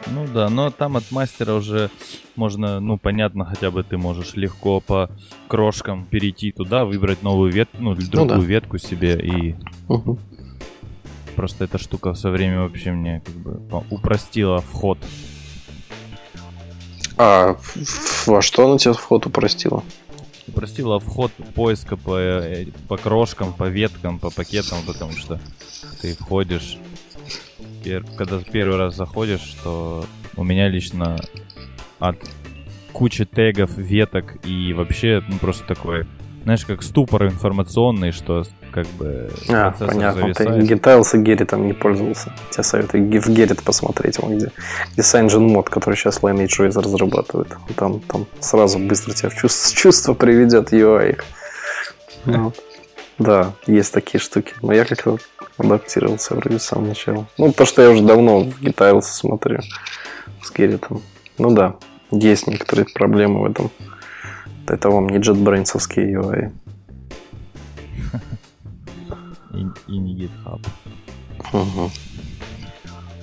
Ну да, но там от мастера уже можно, ну понятно, хотя бы ты можешь легко по крошкам перейти туда, выбрать новую ветку, ну или ну другую ну, да. ветку себе и угу. просто эта штука со временем вообще мне как бы упростила вход а во что она тебе вход упростила? Упростила вход поиска по, э, по крошкам, по веткам, по пакетам, потому что ты входишь, когда первый раз заходишь, то у меня лично от куча тегов, веток и вообще ну, просто такой, знаешь, как ступор информационный, что как бы а, понятно, зависает. ты Gitails и Gerrit не пользовался. Тебе советую в Gerrit посмотреть, вон где, где CyanogenMod, мод, который сейчас Lineage OS разрабатывает. Там, там сразу быстро тебя в чувство, чувство приведет UI. Ну, да, есть такие штуки. Но я как-то адаптировался вроде с самого начала. Ну, то, что я уже давно в Gitails смотрю с Герритом. Ну да, есть некоторые проблемы в этом. Это вам не JetBrains UI. И, и не GitHub. Угу.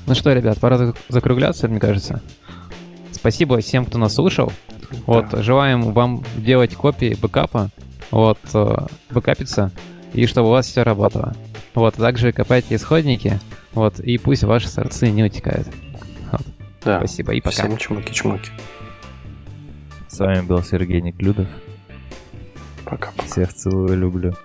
Ну что, ребят, пора закругляться, мне кажется. Спасибо всем, кто нас слушал. Да. Вот, желаем вам делать копии бэкапа, вот, э, бэкапиться, и чтобы у вас все работало. Вот, также копайте исходники, вот, и пусть ваши сорцы не утекают. Вот. Да. Спасибо и пока. Всем чмоки-чмоки. С вами был Сергей Неклюдов. Пока-пока. Всех целую, люблю.